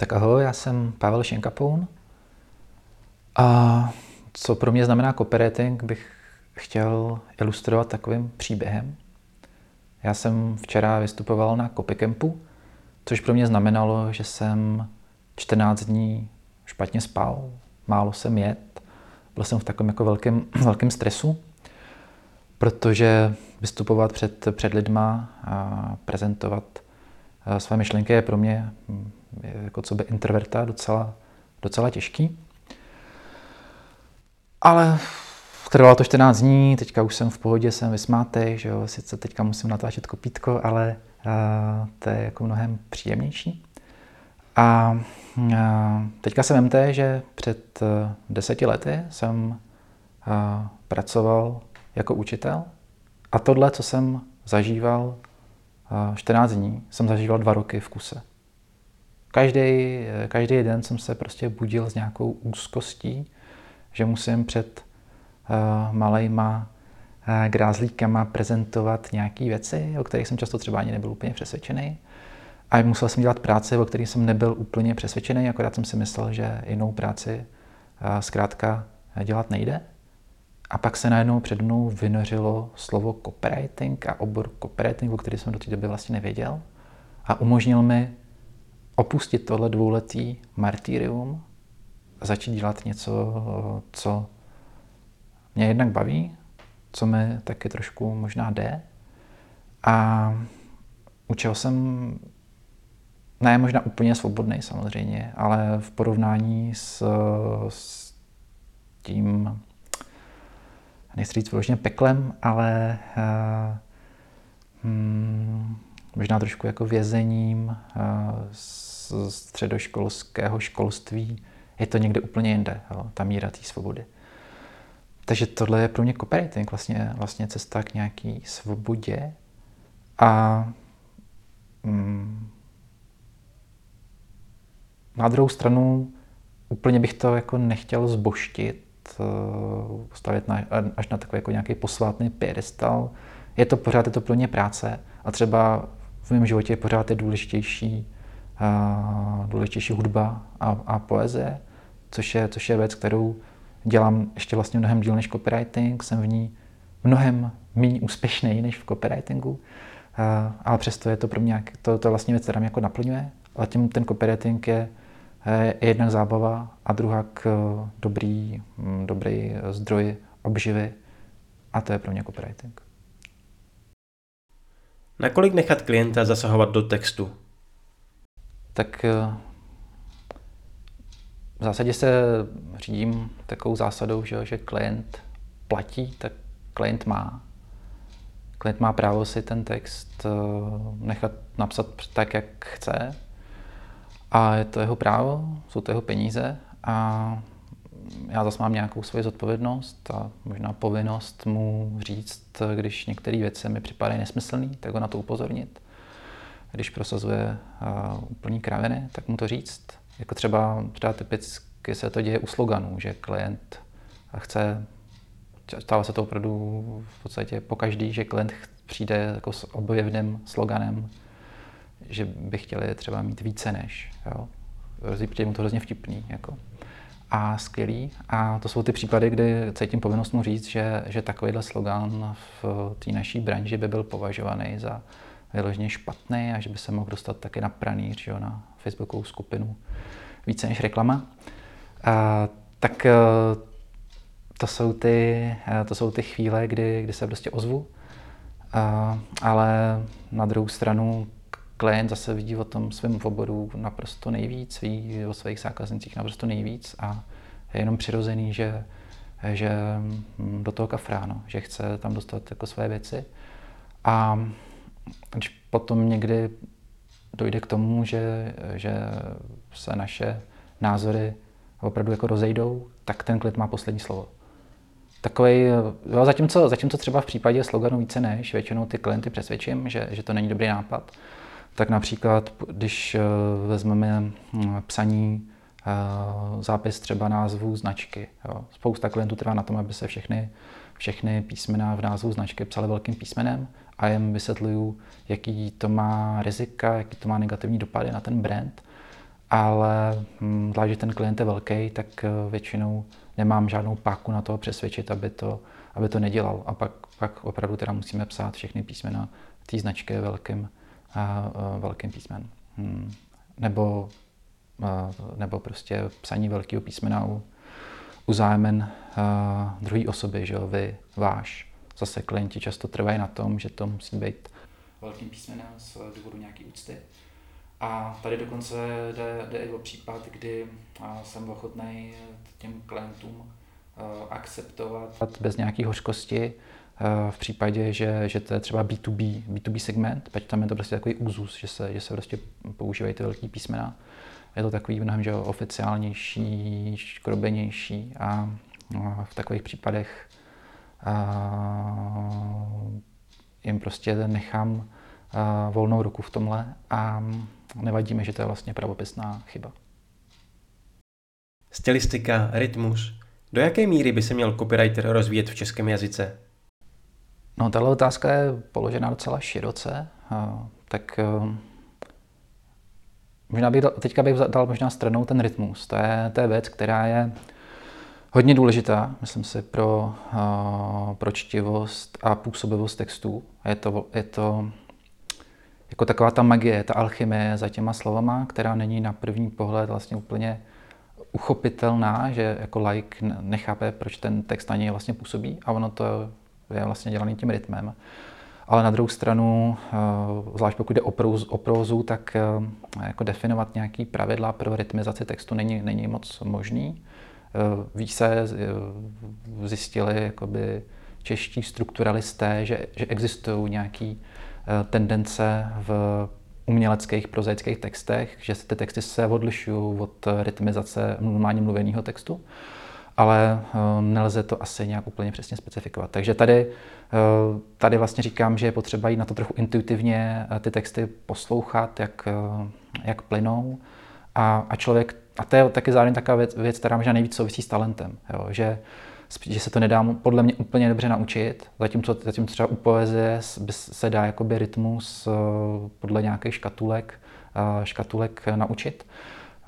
Tak ahoj, já jsem Pavel Šenkapoun. A co pro mě znamená copywriting, bych chtěl ilustrovat takovým příběhem. Já jsem včera vystupoval na Copycampu, což pro mě znamenalo, že jsem 14 dní špatně spal, málo jsem jet, byl jsem v takovém jako velkém, velkém stresu, protože vystupovat před, před lidma a prezentovat své myšlenky je pro mě jako co by introverta docela, docela těžký. Ale trvalo to 14 dní, teďka už jsem v pohodě, jsem vysmátej, že jo, sice teďka musím natáčet kopítko, ale a, to je jako mnohem příjemnější. A, a teďka se vemte, že před a, deseti lety jsem a, pracoval jako učitel a tohle, co jsem zažíval 14 dní, jsem zažíval dva roky v kuse. Každý, každý den jsem se prostě budil s nějakou úzkostí, že musím před uh, malejma uh, grázlíkama prezentovat nějaké věci, o kterých jsem často třeba ani nebyl úplně přesvědčený. A musel jsem dělat práci, o kterých jsem nebyl úplně přesvědčený, akorát jsem si myslel, že jinou práci uh, zkrátka dělat nejde. A pak se najednou před mnou vynořilo slovo copywriting a obor copywriting, o který jsem do té doby vlastně nevěděl. A umožnil mi opustit tohle dvouletý martyrium a začít dělat něco, co mě jednak baví, co mi taky trošku možná jde. A učil jsem, ne možná úplně svobodný samozřejmě, ale v porovnání s, s tím, nechci říct vyloženě peklem, ale hmm, možná trošku jako vězením uh, z středoškolského školství, je to někde úplně jinde, jo, ta míra té svobody. Takže tohle je pro mě copywriting, vlastně, vlastně cesta k nějaký svobodě. A mm, na druhou stranu úplně bych to jako nechtěl zboštit, eh, stavit na, až na takový jako nějaký posvátný piedestal. Je to pořád, je to pro mě práce a třeba v mém životě pořád je důležitější, uh, důležitější hudba a, a poezie, což je, což je věc, kterou dělám ještě vlastně mnohem díl než copywriting, jsem v ní mnohem méně úspěšný než v copywritingu, uh, ale přesto je to pro mě, to, to vlastně věc, která mě jako naplňuje, ale tím ten copywriting je, je jednak zábava a druhá k dobrý, mm, dobrý zdroj obživy a to je pro mě copywriting. Nakolik nechat klienta zasahovat do textu? Tak eh, v zásadě se řídím takovou zásadou, že, že klient platí, tak klient má. Klient má právo si ten text eh, nechat napsat tak, jak chce. A je to jeho právo, jsou to jeho peníze a já zase mám nějakou svoji zodpovědnost a možná povinnost mu říct, když některé věci mi připadají nesmyslný, tak ho na to upozornit. Když prosazuje uh, úplný kraviny, tak mu to říct. Jako třeba, třeba typicky se to děje u sloganů, že klient chce, stává se to opravdu v podstatě po každý, že klient přijde jako s objevným sloganem, že by chtěli třeba mít více než. Jo? Přijde mu to hrozně vtipný. Jako. A skvělý. A to jsou ty případy, kdy cítím povinnost mu říct, že, že takovýhle slogan v té naší branži by byl považovaný za vyloženě špatný a že by se mohl dostat taky na pranýř, jo, na facebookovou skupinu více než reklama. A, tak e, to jsou ty, e, to jsou ty chvíle, kdy, kdy se prostě ozvu. A, ale na druhou stranu klient zase vidí o tom svém oboru naprosto nejvíc, ví o svých zákaznicích naprosto nejvíc a je jenom přirozený, že, že do toho kafráno, že chce tam dostat jako své věci. A když potom někdy dojde k tomu, že, že se naše názory opravdu jako rozejdou, tak ten klid má poslední slovo. Takový, jo, zatímco, zatímco třeba v případě sloganu více než, většinou ty klienty přesvědčím, že, že to není dobrý nápad, tak například, když eh, vezmeme hm, psaní eh, zápis třeba názvu značky. Jo. Spousta klientů trvá na tom, aby se všechny, všechny písmena v názvu značky psaly velkým písmenem a jim vysvětluju, jaký to má rizika, jaký to má negativní dopady na ten brand. ale hm, zvlášť, že ten klient je velký, tak většinou nemám žádnou páku na to přesvědčit, aby to, aby to nedělal. A pak, pak opravdu teda musíme psát všechny písmena té značky velkým, a, velkým písmen. Hmm. Nebo, nebo prostě psaní velkého písmena u, u zájmen druhé osoby, že jo, vy, váš. Zase klienti často trvají na tom, že to musí být velkým písmenem z důvodu nějaké úcty. A tady dokonce jde, jde i o případ, kdy jsem ochotný těm klientům akceptovat bez nějaké hořkosti v případě, že, že to je třeba B2B, B2B segment, protože tam je to prostě takový úzus, že se, že se prostě používají ty velké písmena. Je to takový mnohem že oficiálnější, škrobenější a v takových případech jim prostě nechám volnou ruku v tomhle a nevadí mi, že to je vlastně pravopisná chyba. Stylistika, rytmus. Do jaké míry by se měl copywriter rozvíjet v českém jazyce? No, tahle otázka je položena docela široce, tak možná bych, teďka bych dal možná stranou ten rytmus. To je, to je věc, která je hodně důležitá, myslím si, pro, pro čtivost a působivost textů. Je to, je to jako taková ta magie, ta alchymie za těma slovama, která není na první pohled vlastně úplně uchopitelná, že jako like nechápe, proč ten text na něj vlastně působí a ono to je vlastně dělaný tím rytmem. Ale na druhou stranu, eh, zvlášť pokud jde o, prózu, tak eh, jako definovat nějaký pravidla pro rytmizaci textu není, není moc možný. Eh, Víc se zjistili jakoby čeští strukturalisté, že, že existují nějaké tendence v uměleckých prozaických textech, že ty texty se odlišují od rytmizace normálně mluveného textu, ale nelze to asi nějak úplně přesně specifikovat. Takže tady Eh, tady vlastně říkám, že je potřeba jít na to trochu intuitivně eh, ty texty poslouchat, jak, eh, jak plynou. A, a člověk, a to je taky zároveň taková věc, věc která možná nejvíc souvisí s talentem, jo, že, že se to nedá podle mě úplně dobře naučit, zatímco, zatímco třeba u poezie se dá jakoby rytmus podle nějakých škatulek, škatulek naučit.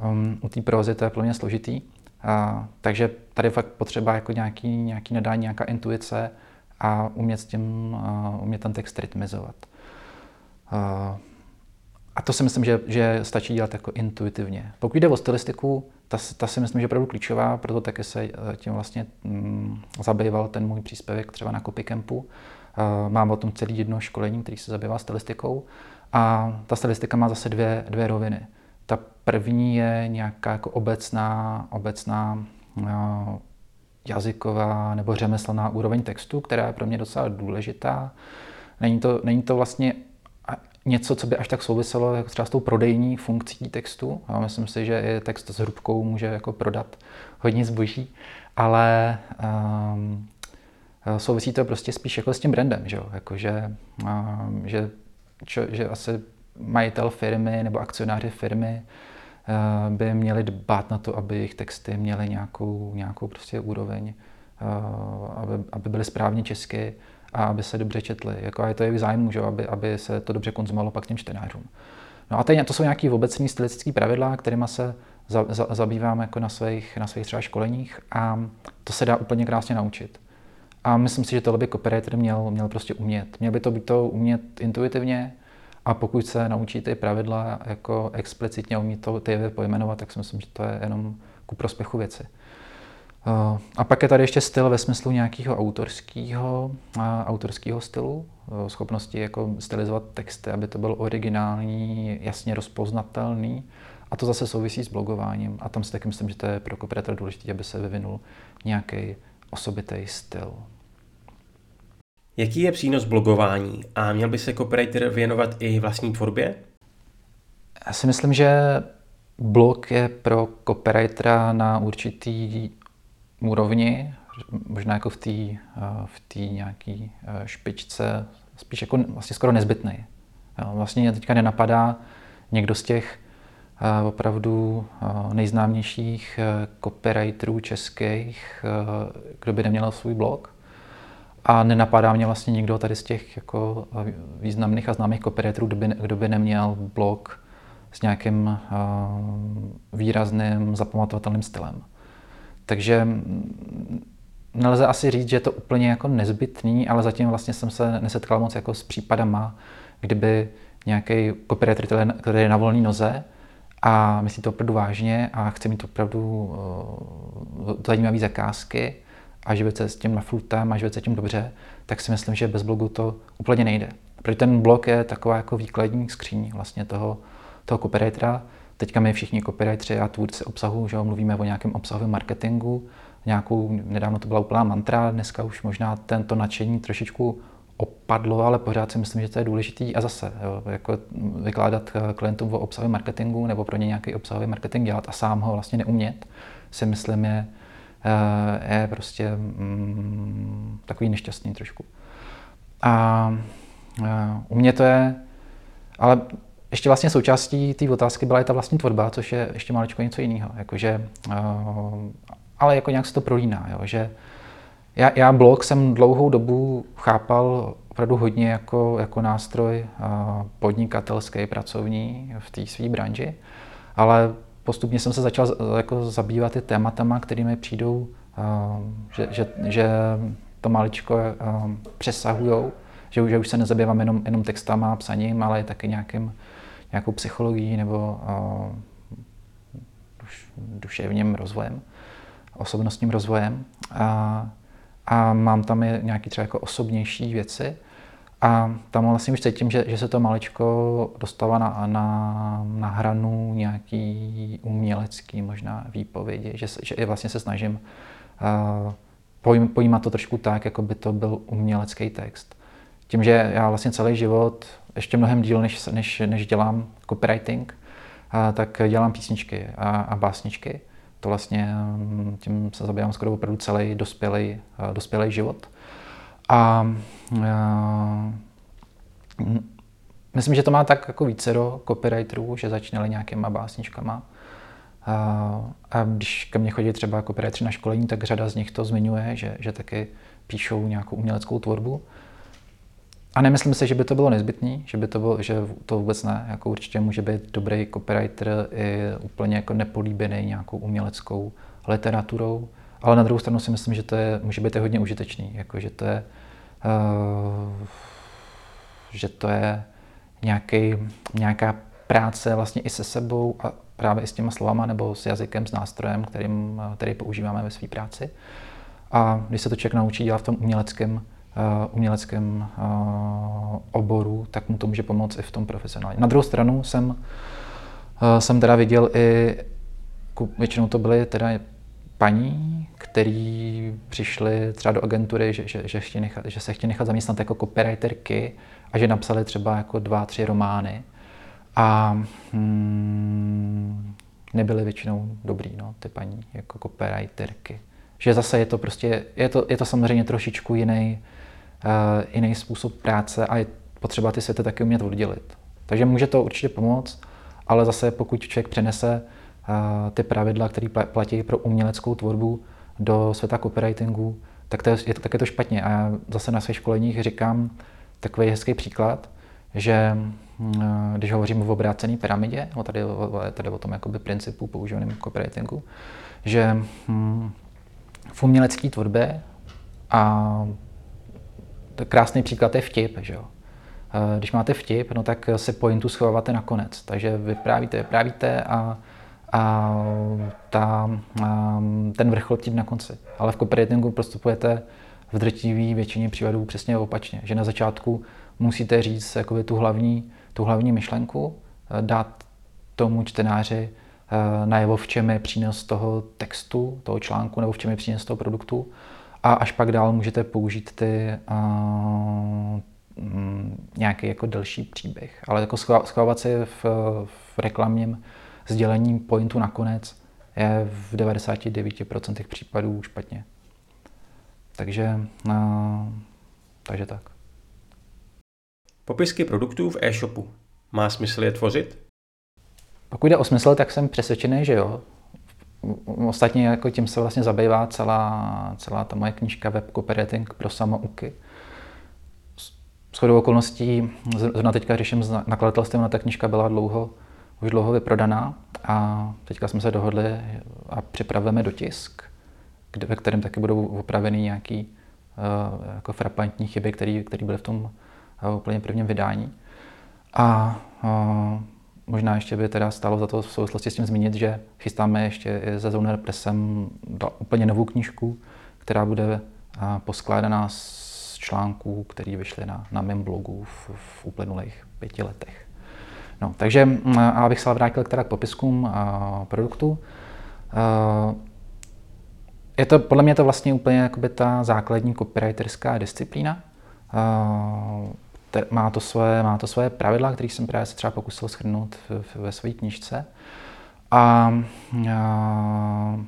Um, u té prozy to je plně složitý. A, takže tady fakt potřeba jako nějaký, nějaký nadání, nějaká intuice, a umět, s tím, umět ten text rytmizovat. A to si myslím, že, že stačí dělat jako intuitivně. Pokud jde o stylistiku, ta, ta si myslím, že je opravdu klíčová, proto taky se e, tím vlastně mm, zabýval ten můj příspěvek třeba na Copycampu. Mám o tom celý jedno školení, který se zabývá stylistikou. A ta stylistika má zase dvě, dvě roviny. Ta první je nějaká jako obecná, obecná jazyková nebo řemeslná úroveň textu, která je pro mě docela důležitá. Není to, není to vlastně něco, co by až tak souviselo jako třeba s tou prodejní funkcí textu. Já myslím si, že i text s hrubkou může jako prodat hodně zboží, ale um, souvisí to prostě spíš jako s tím brandem, že, jako že, um, že, čo, že asi majitel firmy nebo akcionáři firmy Eh, by měli dbát na to, aby jejich texty měly nějakou, nějakou prostě úroveň, eh, aby, aby byly správně česky a aby se dobře četly. Jako, a je to jejich zájmu, že? Aby, aby se to dobře konzumovalo pak těm čtenářům. No a to jsou nějaké obecní stylistické pravidla, kterými se za, za, zabývám jako na svých, na svých třeba školeních a to se dá úplně krásně naučit. A myslím si, že tohle by copywriter měl, měl prostě umět. Měl by to být to umět intuitivně, a pokud se naučí ty pravidla jako explicitně umí to ty jevy pojmenovat, tak si myslím, že to je jenom ku prospěchu věci. Eh, a pak je tady ještě styl ve smyslu nějakého autorského, autorského stylu, eh, schopnosti jako stylizovat texty, aby to bylo originální, jasně rozpoznatelný. A to zase souvisí s blogováním. A tam si taky myslím, že to je pro copywriter důležité, aby se vyvinul nějaký osobitý styl. Jaký je přínos blogování a měl by se copywriter věnovat i vlastní tvorbě? Já si myslím, že blog je pro copywritera na určitý úrovni, možná jako v té v tý nějaký špičce, spíš jako vlastně skoro nezbytný. Vlastně mě teďka nenapadá někdo z těch opravdu nejznámějších copywriterů českých, kdo by neměl svůj blog. A nenapadá mě vlastně nikdo tady z těch jako významných a známých copywriterů, kdo by, kdo by neměl blog s nějakým uh, výrazným zapamatovatelným stylem. Takže mm, nelze asi říct, že je to úplně jako nezbytný, ale zatím vlastně jsem se nesetkal moc jako s případama, kdyby nějaký copywriter, který je na volné noze a myslí to opravdu vážně a chce mít opravdu uh, zajímavé zakázky a živit se s tím time a živit se tím dobře, tak si myslím, že bez blogu to úplně nejde. Protože ten blog je taková jako výkladní skříň vlastně toho, toho copywritera. Teďka my všichni copywriteri a tvůrci obsahu, že mluvíme o nějakém obsahovém marketingu, nějakou, nedávno to byla úplná mantra, dneska už možná tento nadšení trošičku opadlo, ale pořád si myslím, že to je důležitý a zase jo, jako vykládat klientům o obsahovém marketingu nebo pro ně nějaký obsahový marketing dělat a sám ho vlastně neumět, si myslím je, eh, je prostě mm, takový nešťastný trošku. A eh, u mě to je, ale ještě vlastně součástí té otázky byla i ta vlastní tvorba, což je ještě maličko něco jiného. Jakože, eh, ale jako nějak se to prolíná, jo, že já, já blog jsem dlouhou dobu chápal opravdu hodně jako, jako nástroj podnikatelský, pracovní v té své branži, ale postupně jsem se začal jako zabývat i tématama, kterými přijdou, že, že, že to maličko přesahují, že, že už se nezabývám jenom, jenom textama a psaním, ale taky nějakým, nějakou psychologií nebo duševním rozvojem, osobnostním rozvojem. A, a mám tam i nějaké třeba jako osobnější věci. A tam vlastně už cítím, že, že se to maličko dostává na, na, na hranu nějaký umělecký možná výpovědi, že, že i vlastně se snažím uh, pojím, pojímat to trošku tak, jako by to byl umělecký text. Tím, že já vlastně celý život, ještě mnohem díl, než, než, než dělám copywriting, uh, tak dělám písničky a, a básničky to vlastně mm, tím se zabývám skoro opravdu celý dospělý, eh, dospělý život. A eh, myslím, že to má tak jako více do copywriterů, že začínali nějakýma básničkama. A, a když ke mně chodí třeba copywriteri na školení, tak řada z nich to zmiňuje, že, že taky píšou nějakou uměleckou tvorbu. A nemyslím si, že by to bylo nezbytné, že by to bylo, že to vůbec ne. Jako určitě může být dobrý copywriter i úplně jako nepolíbený nějakou uměleckou literaturou, ale na druhou stranu si myslím, že to je, může být hodně užitečný, jako že to je, uh, že to je nějaký, nějaká práce vlastně i se sebou a právě i s těma slovama nebo s jazykem, s nástrojem, kterým, který používáme ve své práci. A když se to člověk naučí dělat v tom uměleckém Eh, uměleckém eh, oboru, tak mu to může pomoct i v tom profesionálním. Na druhou stranu jsem, eh, jsem teda viděl i, většinou to byly teda paní, který přišly třeba do agentury, že, že, že, nechat, že se chtějí nechat zaměstnat jako copywriterky a že napsali třeba jako dva, tři romány a hmm, nebyly většinou dobrý, no, ty paní jako copywriterky. Že zase je to prostě, je to, je to samozřejmě trošičku jiný, uh, jiný způsob práce a je potřeba ty světy taky umět oddělit. Takže může to určitě pomoct, ale zase pokud člověk přenese ty pravidla, které platí pro uměleckou tvorbu do světa copywritingu, tak to je, to, tak je to špatně. A já zase na svých školeních říkám takový hezký příklad, že uh, když hovořím o obrácené pyramidě, no tady, tady o tom jakoby principu používaném copywritingu, že hm, v umělecké tvorbě a to krásný příklad je vtip, že jo. Eh, když máte vtip, no tak se pointu schováváte nakonec. Takže vyprávíte, vyprávíte a, a, ta, a ten vrchol tím na konci. Ale v copywritingu prostupujete v drtivé většině případů přesně opačně. Že na začátku musíte říct jakoby, tu, hlavní, tu hlavní myšlenku, eh, dát tomu čtenáři eh, najevo, v čem je přínos toho textu, toho článku, nebo v čem je přínos toho produktu a až pak dál můžete použít ty uh, nějaký jako delší příběh. Ale jako schovávat se v, v reklamním sdělení pointu nakonec je v 99% případů špatně. Takže, uh, takže tak. Popisky produktů v e-shopu. Má smysl je tvořit? Pokud jde o smysl, tak jsem přesvědčený, že jo. Ostatně jako tím se vlastně zabývá celá, celá ta moje knížka Web Copywriting pro samouky. S chodou okolností, zrovna teďka řeším s nakladatelstvím, na ta knížka byla dlouho už dlouho vyprodaná a teďka jsme se dohodli a připravujeme dotisk, kde, ve kterém taky budou opraveny nějaký uh, jako frapantní chyby, které byly v tom uh, úplně prvním vydání. A uh, možná ještě by teda stálo za to v souvislosti s tím zmínit, že chystáme ještě se Zone Pressem úplně novou knížku, která bude poskládaná z článků, které vyšly na, na mém blogu v, v uplynulých pěti letech. No, takže abych se vrátil teda k popiskům a produktu. Je to, podle mě to vlastně úplně jakoby ta základní copywriterská disciplína. Má to svoje, má to svoje pravidla, které jsem právě se třeba pokusil schrnout ve své knižce. A, a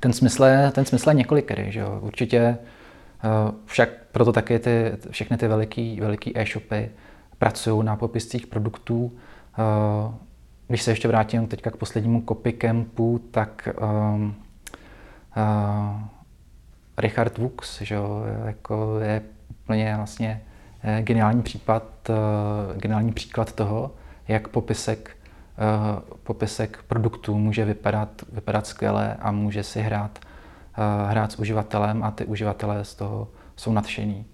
ten smysl je, ten smysl je několikerý, že jo. Určitě eh, však proto taky ty, všechny ty veliký, veliký e-shopy pracují na popiscích produktů. Eh, když se ještě vrátím teďka k poslednímu copycampu, tak um, uh, Richard Wux, že jo, jako je úplně vlastně geniální případ, uh, geniální příklad toho, jak popisek Eh, popisek produktů může vypadat, vypadat skvěle a může si hrát, eh, hrát s uživatelem a ty uživatelé z toho jsou nadšení.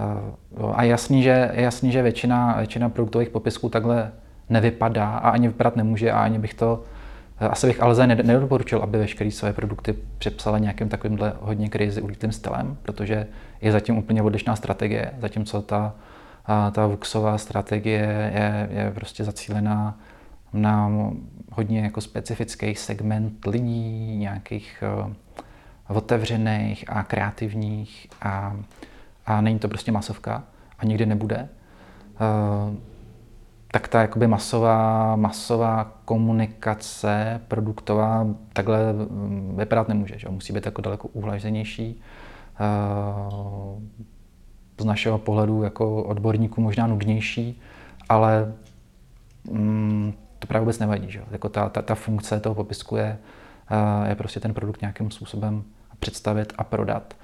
Eh, a jasný, že, jasný, že většina, většina produktových popisků takhle nevypadá a ani vypadat nemůže a ani bych to, asi bych Alze nedoporučil, aby veškeré své produkty přepsala nějakým takovýmhle hodně crazy ulitým stylem, protože je zatím úplně odlišná strategie, zatímco ta, ta Vuxová strategie je, je prostě zacílená na hodně jako specifický segment lidí, nějakých otevřených a kreativních a, a není to prostě masovka a nikdy nebude. Uh, tak ta jakoby masová, masová komunikace produktová takhle mm, vypadat nemůže. Že? Musí být jako daleko uhlaženější. Uh, z našeho pohledu jako odborníků možná nudnější, ale mm, to právě vůbec nevadí. Že? Jako ta, ta, ta funkce toho popisku je, eh, je prostě ten produkt nějakým způsobem představit a prodat.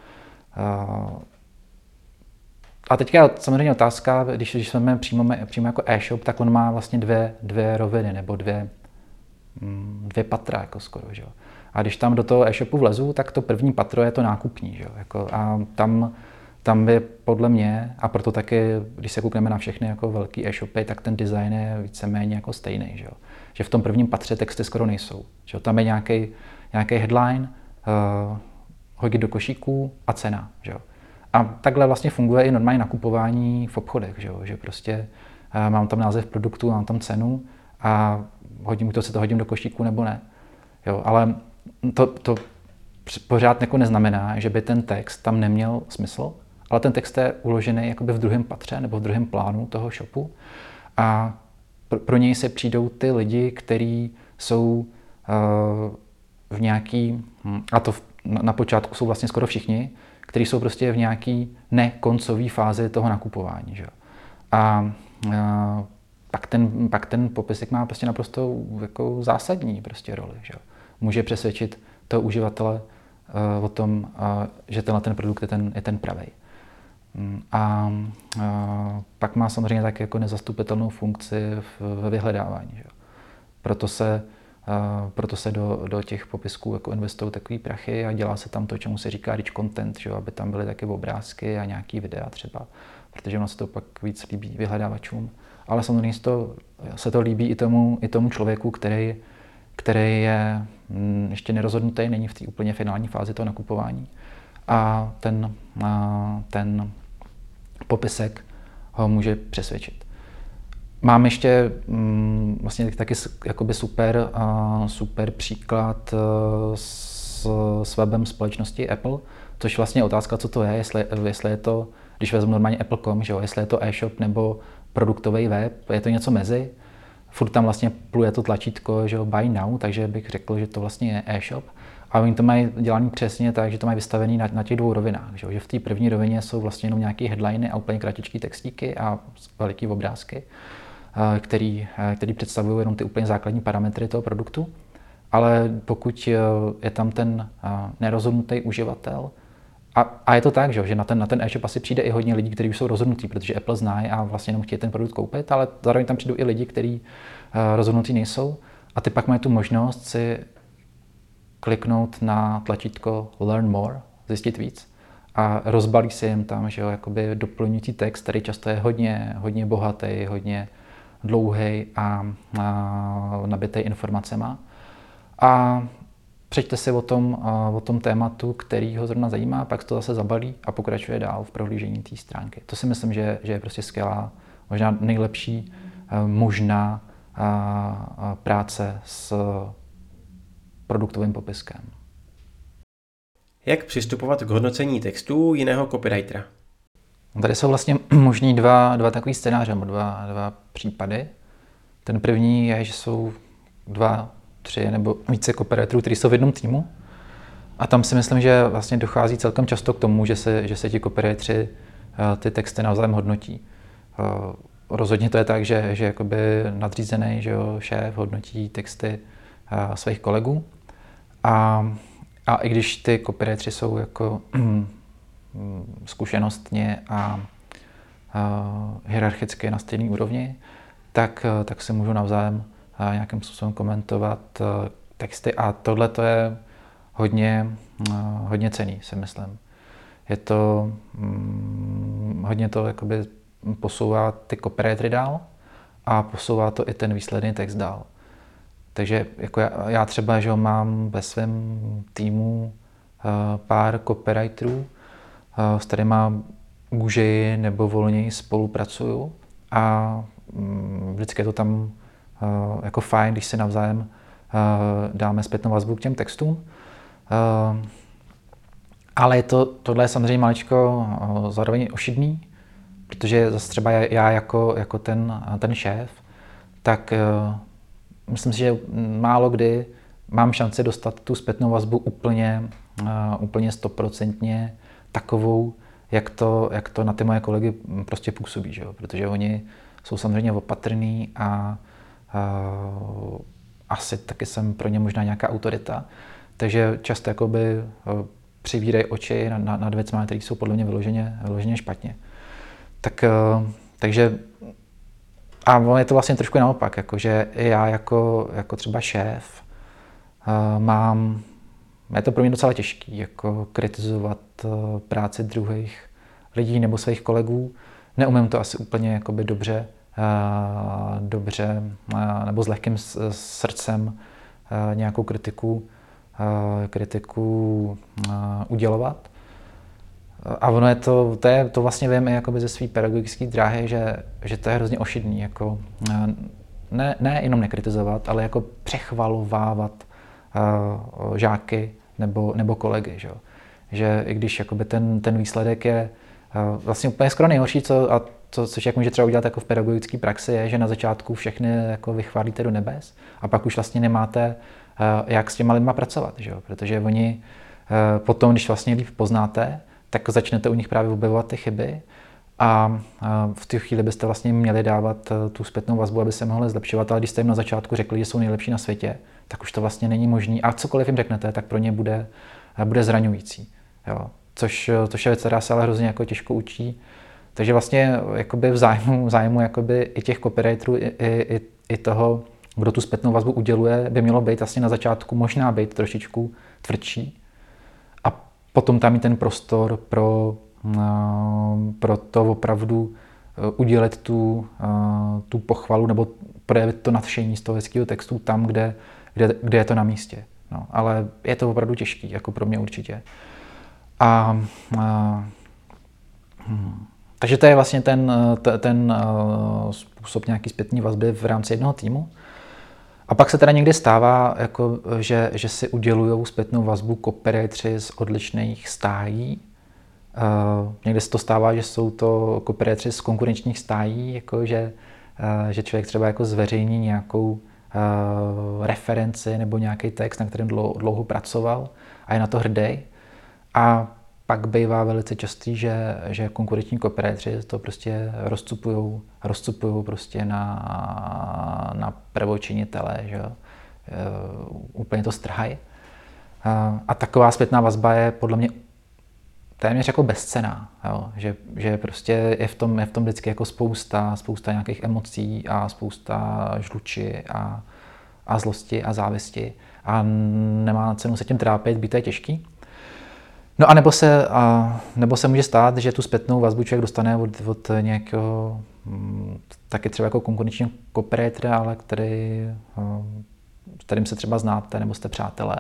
A teďka samozřejmě otázka, když, když jsme přímo, přímo jako e-shop, tak on má vlastně dvě, dvě roviny nebo dvě, mm, dvě patra jako skoro. Že? A když tam do toho e-shopu vlezu, tak to první patro je to nákupní. Že? Jako, a tam tam by podle mě, a proto taky, když se koukneme na všechny jako velký e-shopy, tak ten design je víceméně jako stejný. Že, že v tom prvním patře texty skoro nejsou. Že? Tam je nějaký, headline, uh, hodit do košíků a cena. Že? A takhle vlastně funguje i normální nakupování v obchodech, že, jo? že prostě uh, mám tam název produktu, mám tam cenu a hodím to, se to hodím do košíku nebo ne. Jo? Ale to, to pořád jako neznamená, že by ten text tam neměl smysl, ale ten text je uložený jakoby v druhém patře nebo v druhém plánu toho shopu a pro, pro něj se přijdou ty lidi, kteří jsou uh, v nějaký, hm, a to v, na, na počátku jsou vlastně skoro všichni, kteří jsou prostě v nějaký nekoncové fázi toho nakupování. Že? A uh, pak ten, pak ten popisek má prostě naprosto jako zásadní prostě roli. Že? Může přesvědčit toho uživatele uh, o tom, uh, že tenhle ten produkt je ten, je ten pravý. Mm, a, a pak má samozřejmě také jako nezastupitelnou funkci ve vyhledávání. Že? Proto se, a, proto se do, do těch popisků jako investují takový prachy a dělá se tam to, čemu se říká rich content, že? aby tam byly taky obrázky a nějaký videa třeba, protože ono se to pak víc líbí vyhledávačům. Ale samozřejmě se to, se to líbí i tomu, i tomu člověku, který, který je mm, ještě nerozhodnutý, není v té úplně finální fázi toho nakupování. A ten, a ten popisek ho může přesvědčit. Mám ještě mm, vlastně taky jakoby super, uh, super příklad uh, s, s webem společnosti Apple, což vlastně je otázka, co to je, jestli, jestli je to, když vezmu normálně Apple.com, že jo, jestli je to e-shop nebo produktový web, je to něco mezi. Furt tam vlastně pluje to tlačítko, že jo, buy now, takže bych řekl, že to vlastně je e-shop. A oni to mají dělané přesně tak, že to mají vystavený na, na těch dvou rovinách. Že, že v té první rovině jsou vlastně jenom nějaké headliny a úplně kratičké textíky a veliké obrázky, který, který představují jenom ty úplně základní parametry toho produktu. Ale pokud je tam ten nerozhodnutý uživatel a, a je to tak, že, na ten, na ten e-shop asi přijde i hodně lidí, kteří už jsou rozhodnutí, protože Apple znají a vlastně jenom chtějí ten produkt koupit, ale zároveň tam přijdou i lidi, kteří rozhodnutí nejsou a ty pak mají tu možnost si kliknout na tlačítko Learn More, zjistit víc a rozbalí si jim tam, že jo, jakoby doplňující text, který často je hodně, hodně bohatý, hodně dlouhý a, a nabitý informacema. A přečte si o tom, o tom tématu, který ho zrovna zajímá, pak to zase zabalí a pokračuje dál v prohlížení té stránky. To si myslím, že, že je prostě skvělá, možná nejlepší možná práce s produktovým popiskem. Jak přistupovat k hodnocení textů jiného copywritera? Tady jsou vlastně možný dva, dva takový scénáře, nebo dva, dva případy. Ten první je, že jsou dva, tři nebo více copywriterů, kteří jsou v jednom týmu. A tam si myslím, že vlastně dochází celkem často k tomu, že se, že se ti copywriteri eh, ty texty navzájem hodnotí. Eh, rozhodně to je tak, že, že jakoby nadřízený že jo, šéf hodnotí texty eh, svých kolegů. A, a i když ty copywriteri jsou jako zkušenostně a, hierarchicky na stejné úrovni, tak, tak se můžu navzájem nějakým způsobem komentovat texty a tohle to je hodně, hodně cený, si myslím. Je to, mm, hodně to jakoby posouvá ty copywritery dál a posouvá to i ten výsledný text dál. Takže jako já, já třeba že mám ve svém týmu pár copywriterů, s kterými může nebo volněji spolupracuju a mm, vždycky je to tam jako fajn, když si navzájem dáme zpětnou vazbu k těm textům. Ale je to, tohle je samozřejmě maličko zároveň ošidný, protože zase třeba já jako, jako ten, ten šéf, tak myslím si, že málo kdy mám šanci dostat tu zpětnou vazbu úplně, úplně stoprocentně takovou, jak to, jak to na ty moje kolegy prostě působí, že jo? protože oni jsou samozřejmě opatrní a uh, asi taky jsem pro ně možná nějaká autorita, takže často jakoby uh, přivídají oči nad, nad věcmi, které jsou podle mě vyloženě, vyloženě špatně. Tak, uh, takže a je to vlastně trošku naopak, jakože já jako, jako třeba šéf uh, mám je to pro mě docela těžké, jako kritizovat eh, práci druhých lidí nebo svých kolegů. Neumím to asi úplně jakoby dobře, eh, dobře eh, nebo s lehkým srdcem nějakou kritiku, kritiku udělovat. A ono je to, to, je, to vlastně vím i ze své pedagogické dráhy, že, že to je hrozně ošidný, jako ne, ne jenom nekritizovat, ale jako přechvalovávat žáky nebo, nebo kolegy. Že, že i když jakoby ten, ten výsledek je vlastně úplně skoro nejhorší, co, a to, což jak může třeba udělat jako v pedagogické praxi, je, že na začátku všechny jako vychválíte do nebes a pak už vlastně nemáte, jak s těma lidma pracovat, že? protože oni potom, když vlastně líp poznáte, tak začnete u nich právě objevovat ty chyby a v té chvíli byste vlastně měli dávat tu zpětnou vazbu, aby se mohli zlepšovat, ale když jste jim na začátku řekli, že jsou nejlepší na světě, tak už to vlastně není možné. A cokoliv jim řeknete, tak pro ně bude, bude zraňující. Jo. Což, což je věc, která se ale hrozně jako těžko učí. Takže vlastně jakoby v zájmu, v zájmu jakoby i těch copywriterů, i, i, i toho, kdo tu zpětnou vazbu uděluje, by mělo být vlastně na začátku možná být trošičku tvrdší a potom tam mít ten prostor pro, pro to opravdu e, udělat tu, tu pochvalu nebo projevit to nadšení z toho hezkého textu tam, kde, kde, kde je to na místě. No, ale je to opravdu těžký, jako pro mě určitě. A, a hm. Takže to je vlastně ten, ten způsob nějaký zpětní vazby v rámci jednoho týmu. A pak se teda někdy stává, jako, že, že si udělují zpětnou vazbu copywriteri z odlišných stájí. Uh, někdy se to stává, že jsou to copywriteri z konkurenčních stájí, jako že, uh, že člověk třeba jako zveřejní nějakou uh, referenci nebo nějaký text, na kterém dlouho, dlouho pracoval a je na to hrdý. A pak bývá velice častý, že, že konkurenční copywriteri to prostě rozcupují, prostě na, na prvočinitele, že úplně to strhají. A taková zpětná vazba je podle mě téměř jako bezcená, jo? Že, že prostě je v, tom, je v tom vždycky jako spousta, spousta nějakých emocí a spousta žluči a, a zlosti a závisti a nemá cenu se tím trápit, být to je těžký. No a nebo se, a, nebo se může stát, že tu zpětnou vazbu člověk dostane od, od nějakého mm, taky třeba jako konkurenčního copywritera, ale který, s kterým se třeba znáte nebo jste přátelé.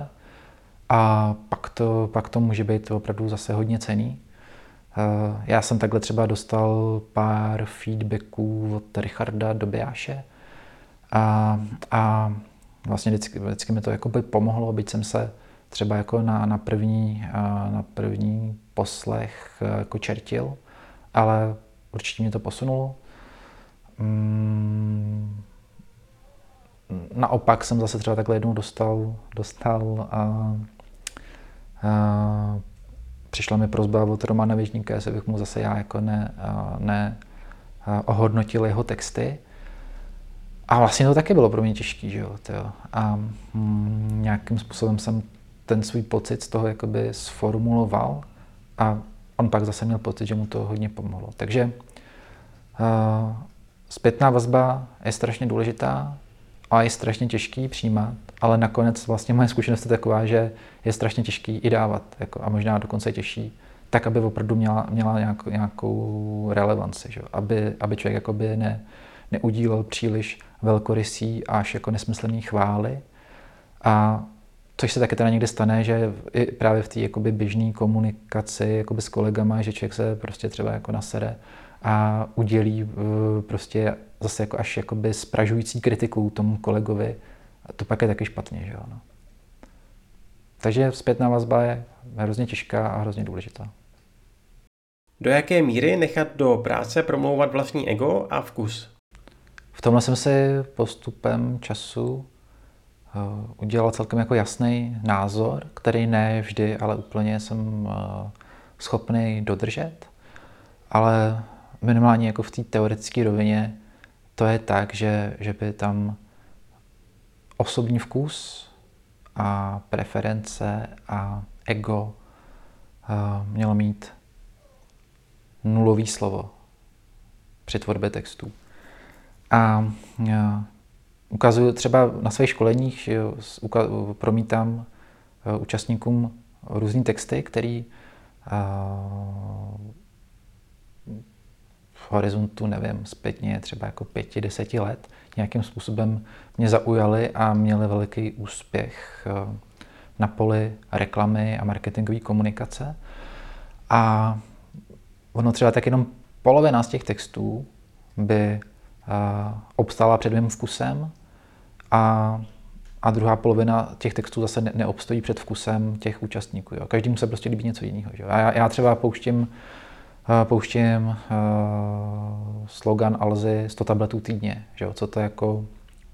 A pak to, pak to může být opravdu zase hodně cený. Já jsem takhle třeba dostal pár feedbacků od Richarda Dobijáše a, a vlastně vždycky, vždycky mi to jako by pomohlo, byť jsem se třeba jako na, na, první, na první poslech jako čertil, ale určitě mě to posunulo. Mm, naopak jsem zase třeba takhle jednou dostal, dostal přišla mi prozba od Romana Věžníka, jestli bych mu zase já jako ne, ne ohodnotil jeho texty. A vlastně to taky bylo pro mě těžký, že jo, tyjo. A mm, nějakým způsobem jsem ten svůj pocit z toho jakoby sformuloval a on pak zase měl pocit, že mu to hodně pomohlo. Takže uh, zpětná vazba je strašně důležitá a je strašně těžký přijímat, ale nakonec vlastně moje zkušenost je taková, že je strašně těžký i dávat jako, a možná dokonce těžší, tak, aby opravdu měla, měla nějakou, nějakou relevanci, že? Aby, aby člověk jakoby ne, neudílel příliš velkorysí až jako nesmyslný chvály. A což se taky teda někdy stane, že i právě v té jakoby běžné komunikaci jakoby s kolegama, že člověk se prostě třeba jako nasere a udělí eh, prostě zase jako až jakoby spražující kritiku tomu kolegovi. A to pak je taky špatně, že jo. No. Takže zpětná vazba je hrozně těžká a hrozně důležitá. Do jaké míry nechat do práce promlouvat vlastní ego a vkus? V tomhle jsem si postupem času eh, udělal celkem jako jasný názor, který ne vždy, ale úplně jsem eh, schopný dodržet. Ale minimálně jako v té teoretické rovině to je tak, že, že by tam osobní vkus a preference a ego eh, mělo mít nulový slovo při tvorbě textů. A ukazuju třeba na svých školeních, promítám e, účastníkům různé texty, které horizontu, nevím, zpětně třeba jako pěti, deseti let nějakým způsobem mě zaujaly a měly veliký úspěch e, na poli reklamy a marketingové komunikace. A ono třeba tak jenom polovina z těch textů by obstála před mým vkusem a, a druhá polovina těch textů zase ne, neobstojí před vkusem těch účastníků. Jo. Každému se prostě líbí něco jiného. Že? A já, já třeba pouštím, pouštím slogan Alzy 100 tabletů týdně. Že? Co to jako,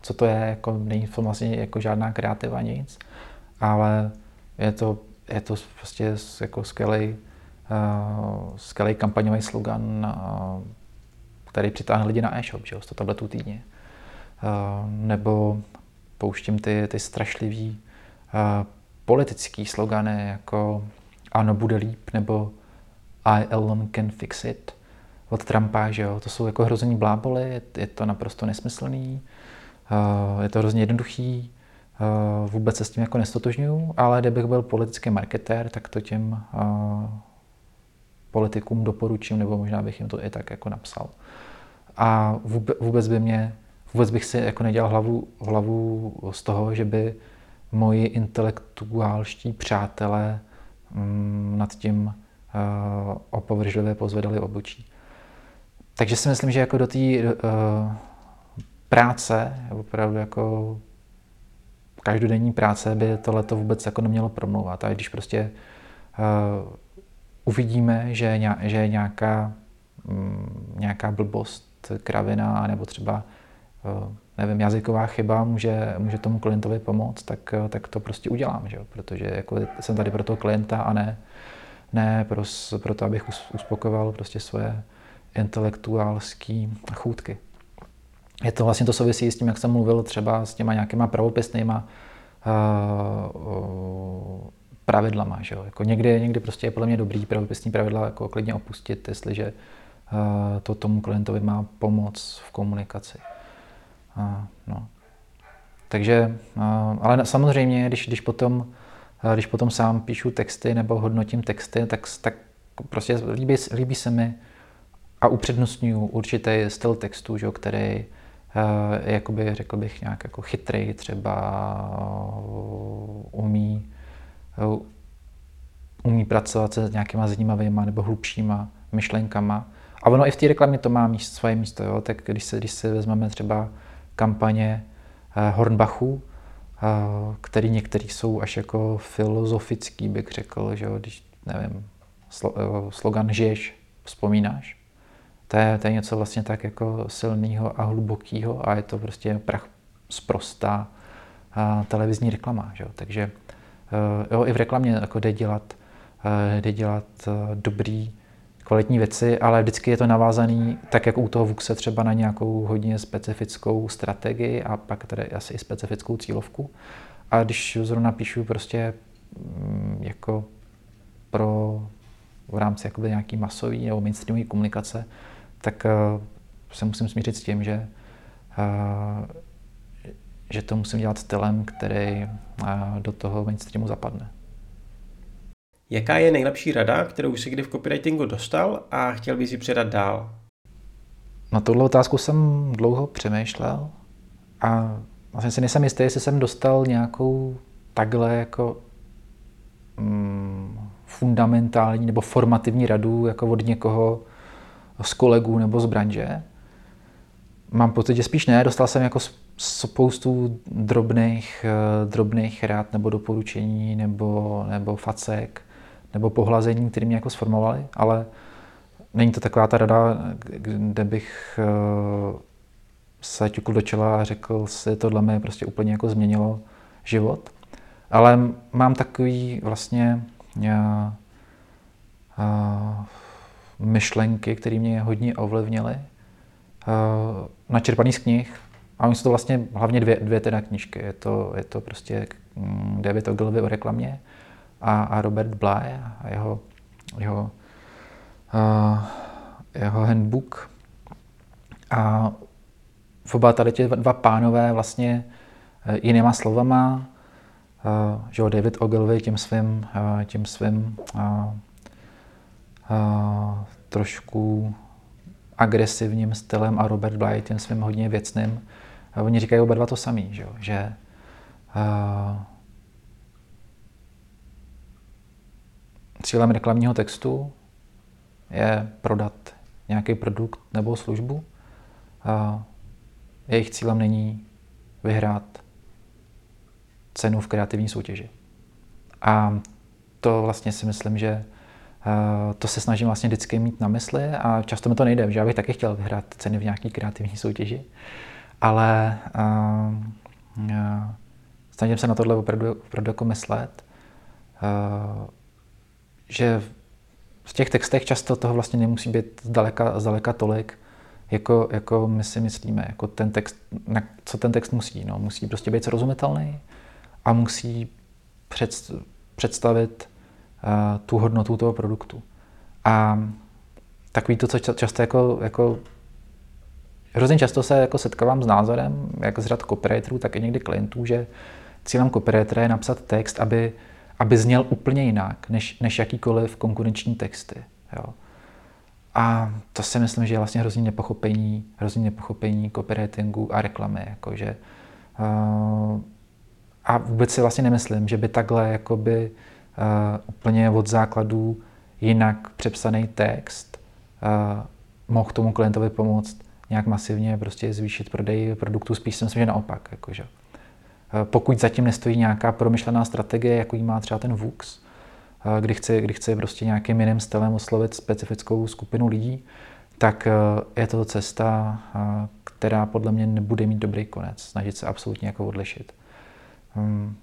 co to je, jako, není to vlastně jako žádná kreativa, nic, ale je to, je to prostě jako skvělý, uh, skvělý kampaňový slogan uh, který přitáhne lidi na e-shop, že jo, 100 tabletů týdně. Uh, nebo pouštím ty, ty strašlivý uh, politický slogany jako ano, bude líp, nebo I alone can fix it od Trumpa, že jo, to jsou jako hrozný bláboli, je, to naprosto nesmyslný, uh, je to hrozně jednoduchý, uh, vůbec se s tím jako nestotožňuju, ale kdybych byl politický marketér, tak to těm uh, politikům doporučím, nebo možná bych jim to i tak jako napsal. A vůbec by mě, vůbec bych si jako nedělal hlavu, hlavu z toho, že by moji intelektuálští přátelé mm, nad tím opovržlivě pozvedali obočí. Takže si myslím, že jako do té uh, práce, opravdu jako každodenní práce by tohle vůbec jako nemělo promlouvat. A když prostě uh, uvidíme, že, že je nějaká, um, nějaká blbost kravina nebo třeba eh, nevím, jazyková chyba může, může tomu klientovi pomoct, tak, eh, tak to prostě udělám, že jo? protože jako jsem tady pro toho klienta a ne, ne pro, pro to, abych uspokojoval prostě svoje intelektuálské chůdky. Je to vlastně to souvisí s tím, jak jsem mluvil třeba s těma nějakýma pravopisnýma uh, pravidlama. Že jo? Jako někdy, někdy prostě je podle mě dobrý pravopisní pravidla jako klidně opustit, jestliže uh, to tomu klientovi má pomoc v komunikaci. Uh, no. Takže, uh, ale samozřejmě, když, když, potom, když potom sám píšu texty nebo hodnotím texty, tak, tak prostě líbí, líbí se mi a upřednostňuji určitý styl textu, že, který uh, jakoby, řekl bych, nějak jako chytrý, třeba umí umí pracovat se nějakýma zajímavými nebo hlubšíma myšlenkama. A ono i v té reklamě to má svoje místo. Jo? Tak když se, když se vezmeme třeba kampaně eh, Hornbachu, eh, který některý jsou až jako filozofický, bych řekl, že jo? když, nevím, eh, slogan žiješ, vzpomínáš. To je, to je něco vlastně tak jako silného a hlubokého a je to prostě prach zprostá televizní reklama. Že jo? Takže jo, i v reklamě jako jde dělat Eh, jde dělat eh, dobrý, kvalitní věci, ale vždycky je to navázaný, tak jako u toho Vuxe třeba na nějakou hodně specifickou strategii a pak tedy asi i specifickou cílovku. A když zrovna píšu prostě mm, jako pro v rámci jakoby nějaký masový nebo mainstreamové komunikace, tak uh, se musím smířit s tím, že, uh, že to musím dělat stylem, který uh, do toho mainstreamu zapadne. Jaká je nejlepší rada, kterou jsi kdy v copywritingu dostal a chtěl bys ji předat dál? Na tuhle otázku jsem dlouho přemýšlel a vlastně si nejsem jistý, jestli jsem dostal nějakou takhle jako mm, fundamentální nebo formativní radu jako od někoho z kolegů nebo z branže. Mám pocit, že spíš ne, dostal jsem jako spoustu drobných, eh, drobných rád nebo doporučení nebo, nebo facek nebo pohlazení, které mě jako sformovali, ale není to taková ta rada, kde bych eh, se ťukl do čela a řekl si, tohle mi prostě úplně jako změnilo život. Ale mám takový vlastně já, eh, a, eh, myšlenky, které mě hodně ovlivnily, načerpaný z knih. A oni jsou to vlastně hlavně dvě, dvě teda knížky. Je to, je to prostě mm, David Ogilvy o reklamě a, a Robert Bly a jeho, jeho, uh, jeho handbook. A oba tady tě dva pánové vlastně uh, jinýma slovama, uh, že David Ogilvy tím svým, uh, tím svým uh, uh, trošku agresivním stylem a Robert Bly tím svým hodně věcným. Uh, oni říkají oba dva to samý, že, že uh, Cílem reklamního textu je prodat nějaký produkt nebo službu. A jejich cílem není vyhrát cenu v kreativní soutěži. A to vlastně si myslím, že to se snažím vlastně vždycky mít na mysli a často mi to nejde, že já bych taky chtěl vyhrát ceny v nějaké kreativní soutěži, ale uh, snažím se na tohle opravdu, opravdu jako myslet. Uh, že v těch textech často toho vlastně nemusí být zdaleka, zdaleka tolik, jako, jako my si myslíme. Jako ten text, na, co ten text musí? No, musí prostě být srozumitelný a musí před, představit uh, tu hodnotu toho produktu. A takový to, co často jako, jako hrozně často se jako setkávám s názorem, jak z řad copywriterů, tak i někdy klientů, že cílem copywritera je napsat text, aby aby zněl úplně jinak, než, než jakýkoliv konkurenční texty. Jo. A to si myslím, že je vlastně hrozný nepochopení, hrozný nepochopení copywritingu a reklamy. Jakože, uh, a vůbec si vlastně nemyslím, že by takhle jakoby, uh, úplně od základů jinak přepsaný text uh, mohl tomu klientovi pomoct nějak masivně prostě zvýšit prodej produktu. Spíš si myslím, že naopak. Jakože. Eh, pokud zatím nestojí nějaká promyšlená strategie, jako jí má třeba ten VUX, eh, kdy chce, kdy chce prostě nějakým jiným stylem oslovit specifickou skupinu lidí, tak eh, je to cesta, která podle mě nebude mít dobrý konec, snažit se absolutně jako odlišit. Hmm.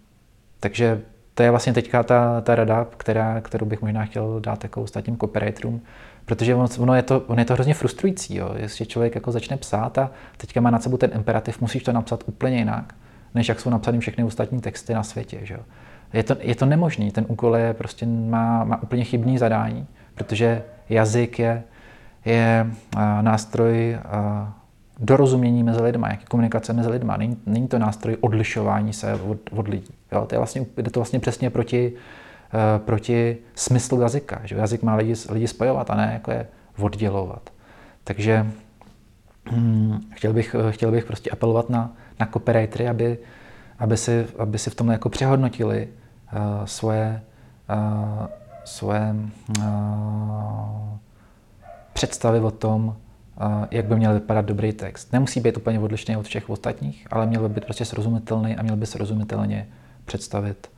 Takže to je vlastně teďka ta, ta rada, která, kterou bych možná chtěl dát jako ostatním copywriterům, protože ono je to, ono je to hrozně frustrující, jo. jestli člověk jako začne psát a teďka má na sebou ten imperativ, musíš to napsat úplně jinak, než jak jsou napsány všechny ostatní texty na světě. Že? je to, je to nemožný. Ten úkol je prostě má, má úplně chybný zadání, protože jazyk je, je nástroj dorozumění mezi lidmi, jaký komunikace mezi lidmi. Není, není to nástroj odlišování se od, od lidí. Jo? To je vlastně, jde to vlastně přesně proti, uh, proti smyslu jazyka. Že jazyk má lidi, lidi spojovat a ne jako je oddělovat. Takže hm, chtěl, bych, chtěl bych prostě apelovat na, na copywritery, aby, aby, si, aby si v tom jako přehodnotili uh, svoje, uh, svoje uh, představy o tom, jak by měl vypadat dobrý text. Nemusí být úplně odlišný od všech ostatních, ale měl by být prostě srozumitelný a měl by srozumitelně představit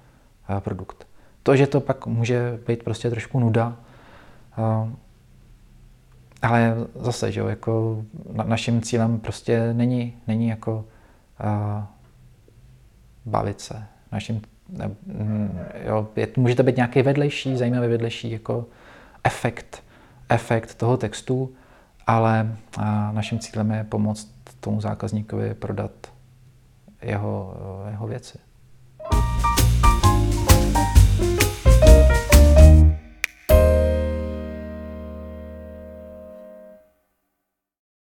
produkt. To, že to pak může být prostě trošku nuda, ale zase, že jo, jako naším cílem prostě není, není jako bavit se. Naším, ne, jo, je, může to být nějaký vedlejší, zajímavý vedlejší jako efekt, efekt toho textu, ale naším cílem je pomoct tomu zákazníkovi prodat jeho, jeho věci.